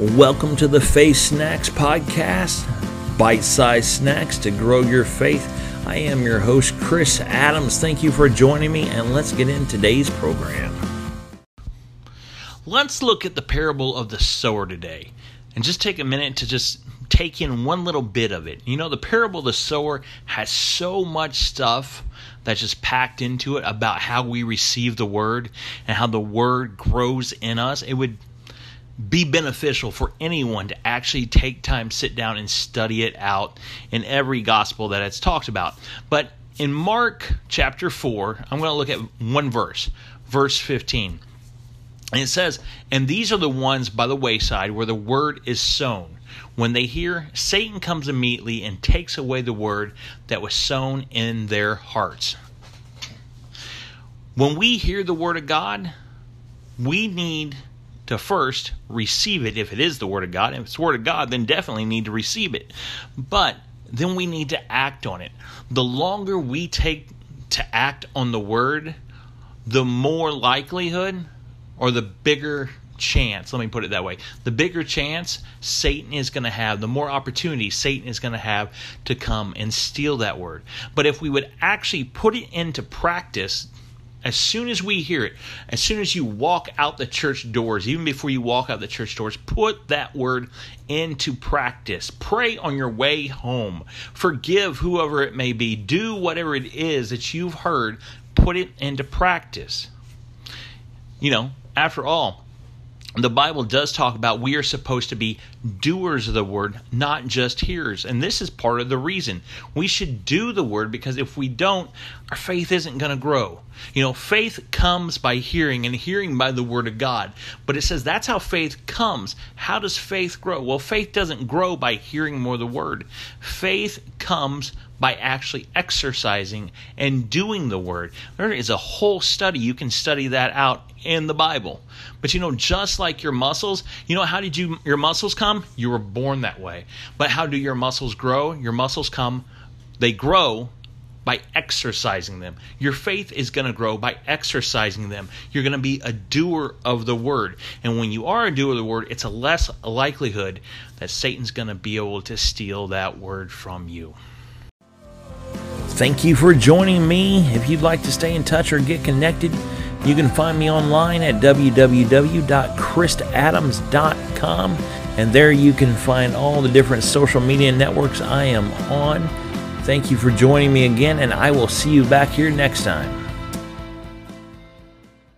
Welcome to the Faith Snacks Podcast, bite sized snacks to grow your faith. I am your host, Chris Adams. Thank you for joining me, and let's get in today's program. Let's look at the parable of the sower today and just take a minute to just take in one little bit of it. You know, the parable of the sower has so much stuff that's just packed into it about how we receive the word and how the word grows in us. It would be beneficial for anyone to actually take time, sit down, and study it out in every gospel that it's talked about. But in Mark chapter 4, I'm going to look at one verse, verse 15. And it says, And these are the ones by the wayside where the word is sown. When they hear, Satan comes immediately and takes away the word that was sown in their hearts. When we hear the word of God, we need to first receive it if it is the Word of God. If it's Word of God, then definitely need to receive it. But then we need to act on it. The longer we take to act on the Word, the more likelihood or the bigger chance, let me put it that way, the bigger chance Satan is going to have, the more opportunity Satan is going to have to come and steal that word. But if we would actually put it into practice, as soon as we hear it, as soon as you walk out the church doors, even before you walk out the church doors, put that word into practice. Pray on your way home. Forgive whoever it may be. Do whatever it is that you've heard, put it into practice. You know, after all, the Bible does talk about we are supposed to be doers of the word, not just hearers. And this is part of the reason. We should do the word because if we don't, our faith isn't going to grow. You know, faith comes by hearing and hearing by the word of God. But it says that's how faith comes. How does faith grow? Well, faith doesn't grow by hearing more the word. Faith comes by actually exercising and doing the word. There is a whole study. You can study that out in the Bible. But you know, just like your muscles, you know, how did you your muscles come? You were born that way. But how do your muscles grow? Your muscles come, they grow by exercising them. Your faith is going to grow by exercising them. You're going to be a doer of the word. And when you are a doer of the word, it's a less likelihood that Satan's going to be able to steal that word from you. Thank you for joining me. If you'd like to stay in touch or get connected, you can find me online at www.chrisadams.com, and there you can find all the different social media networks I am on. Thank you for joining me again, and I will see you back here next time.